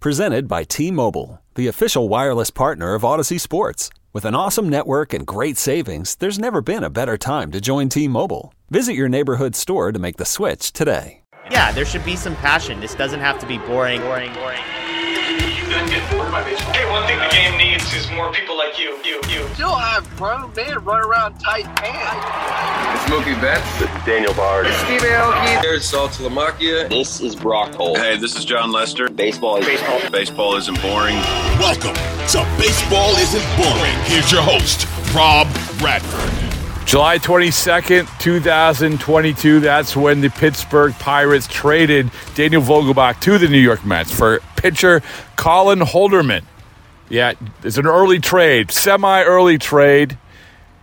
Presented by T Mobile, the official wireless partner of Audacy Sports. With an awesome network and great savings, there's never been a better time to join T Mobile. Visit your neighborhood store to make the switch today. Yeah, there should be some passion. This doesn't have to be boring, boring, boring. Hey, one thing the game needs is more people like you. You, you. Still have grown men run around tight pants. Mookie Betts. Daniel Bard. Steve Aoki. There's Saltalamacchia. This is Brock Holt. Hey, this is Jon Lester. Baseball is baseball. Baseball isn't boring. Welcome to Baseball Isn't Boring. Here's your host, Rob Bradford. July 22nd, 2022. That's when the Pittsburgh Pirates traded Daniel Vogelbach to the New York Mets for pitcher Colin Holderman. Yeah, it's an early trade, semi early trade,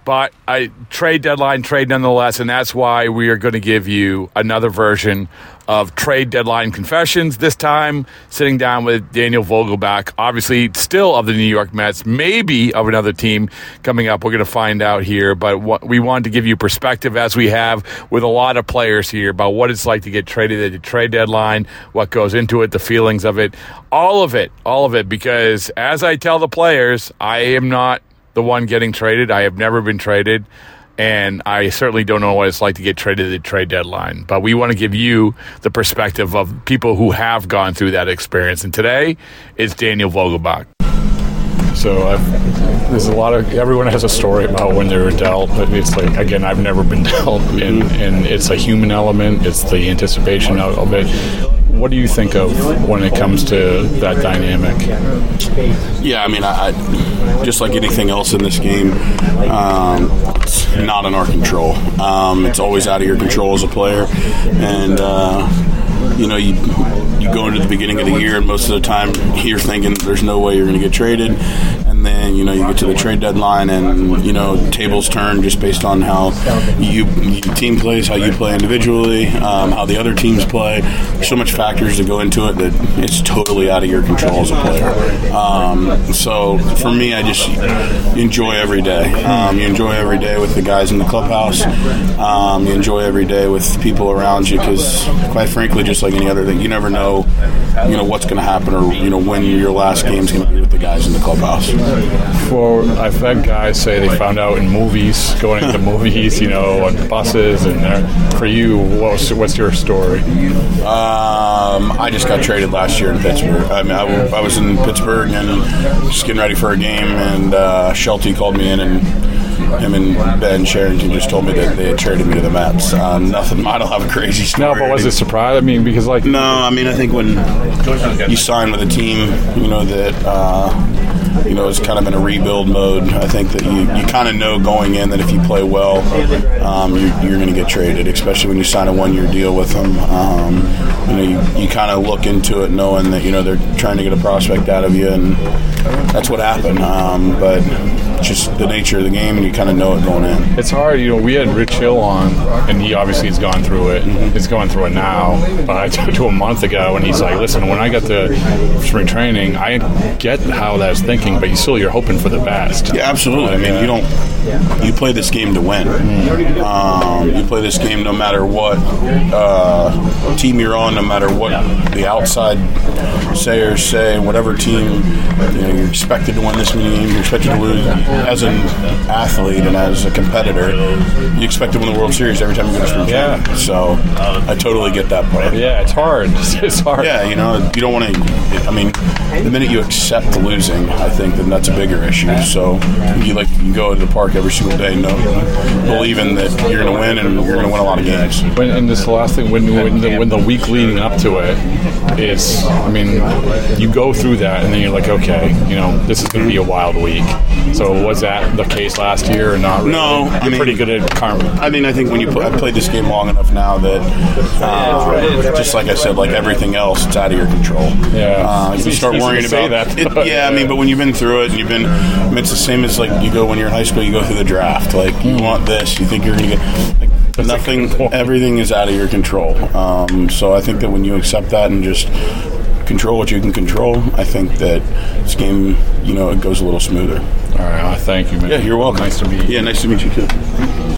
but a trade deadline trade nonetheless. And that's why we are going to give you another version of trade deadline confessions. This time, sitting down with Daniel Vogelbach, obviously still of the New York Mets, maybe of another team coming up. We're going to find out here, but what, we wanted to give you perspective as we have with a lot of players here about what it's like to get traded at the trade deadline, what goes into it, the feelings of it, all of it, all of it. Because as I tell the players, I am not the one getting traded. I have never been traded and I certainly don't know what it's like to get traded at the trade deadline. But we want to give you the perspective of people who have gone through that experience. And today is Daniel Vogelbach. So I've, there's a lot of everyone has a story about when they were dealt, but it's like again I've never been dealt, and, and it's a human element. It's the anticipation of, of it. What do you think of when it comes to that dynamic? Yeah, I mean, I, I just like anything else in this game, um, it's not in our control. Um, it's always out of your control as a player, and. Uh, you know, you you go into the beginning of the year, and most of the time you're thinking there's no way you're going to get traded, and then you know you get to the trade deadline, and you know tables turn just based on how you, you team plays, how you play individually, um, how the other teams play. There's so much factors that go into it that it's totally out of your control as a player. Um, so for me, I just enjoy every day. Um, you enjoy every day with the guys in the clubhouse. Um, you enjoy every day with people around you because, quite frankly, just like any other thing, you never know, you know, what's going to happen or you know when your last game's going to be with the guys in the clubhouse. For I've had guys say they found out in movies, going into movies, you know, on buses, and for you, what's what's your story? Um, I just got traded last year in Pittsburgh. I mean, I, I was in Pittsburgh and just getting ready for a game, and uh, Shelty called me in and him and Ben Cherington just told me that they had traded me to the Mets. Um, nothing. I don't have a crazy story. No, but was it surprise? I mean, because like no, I mean, I think when you sign with a team, you know that. Uh, you know, it's kind of in a rebuild mode. I think that you, you kind of know going in that if you play well, um, you're, you're going to get traded, especially when you sign a one year deal with them. Um, you know, you, you kind of look into it knowing that, you know, they're trying to get a prospect out of you, and that's what happened. Um, but just the nature of the game, and you kind of know it going in. It's hard, you know. We had Rich Hill on, and he obviously has gone through it. Mm-hmm. He's going through it now. But I talked to him a month ago, and he's like, "Listen, when I got to spring training, I get how that's thinking, but you still you're hoping for the best." Yeah, absolutely. I mean, you don't. You play this game to win. Um, you play this game no matter what uh, team you're on, no matter what the outside sayers say, whatever team you know, you're expected to win this many games, you're expected to lose. As an athlete and as a competitor, you expect to win the World Series every time you go to spring Yeah. training. So I totally get that part. Yeah, it's hard. It's hard. Yeah, you know, you don't want to. I mean, the minute you accept losing, I think then that's a bigger issue. So you like you go to the park every single day, know, believing that you're going to win and you're going to win a lot of games. When, and this is the last thing when, when, the, when the week leading up to it is, I mean, you go through that and then you're like, okay, you know, this is going to be a wild week. So was that the case last year or not? Really? No, you're I mean- pretty good at karma. I mean, I think when you play, I've played this game long enough now that, uh, just like I said, like everything else, it's out of your control. Yeah. uh, you start worrying about that. It, yeah, I mean, but when you've been through it and you've been, I mean, it's the same as like you go when you're in high school, you go through the draft. Like you want this, you think you're going to get. Like, nothing, everything is out of your control. Um, so I think that when you accept that and just control what you can control, I think that this game, you know, it goes a little smoother. All right, uh, thank you, man. Yeah, you're welcome. Nice to meet you. Yeah, nice to meet you too.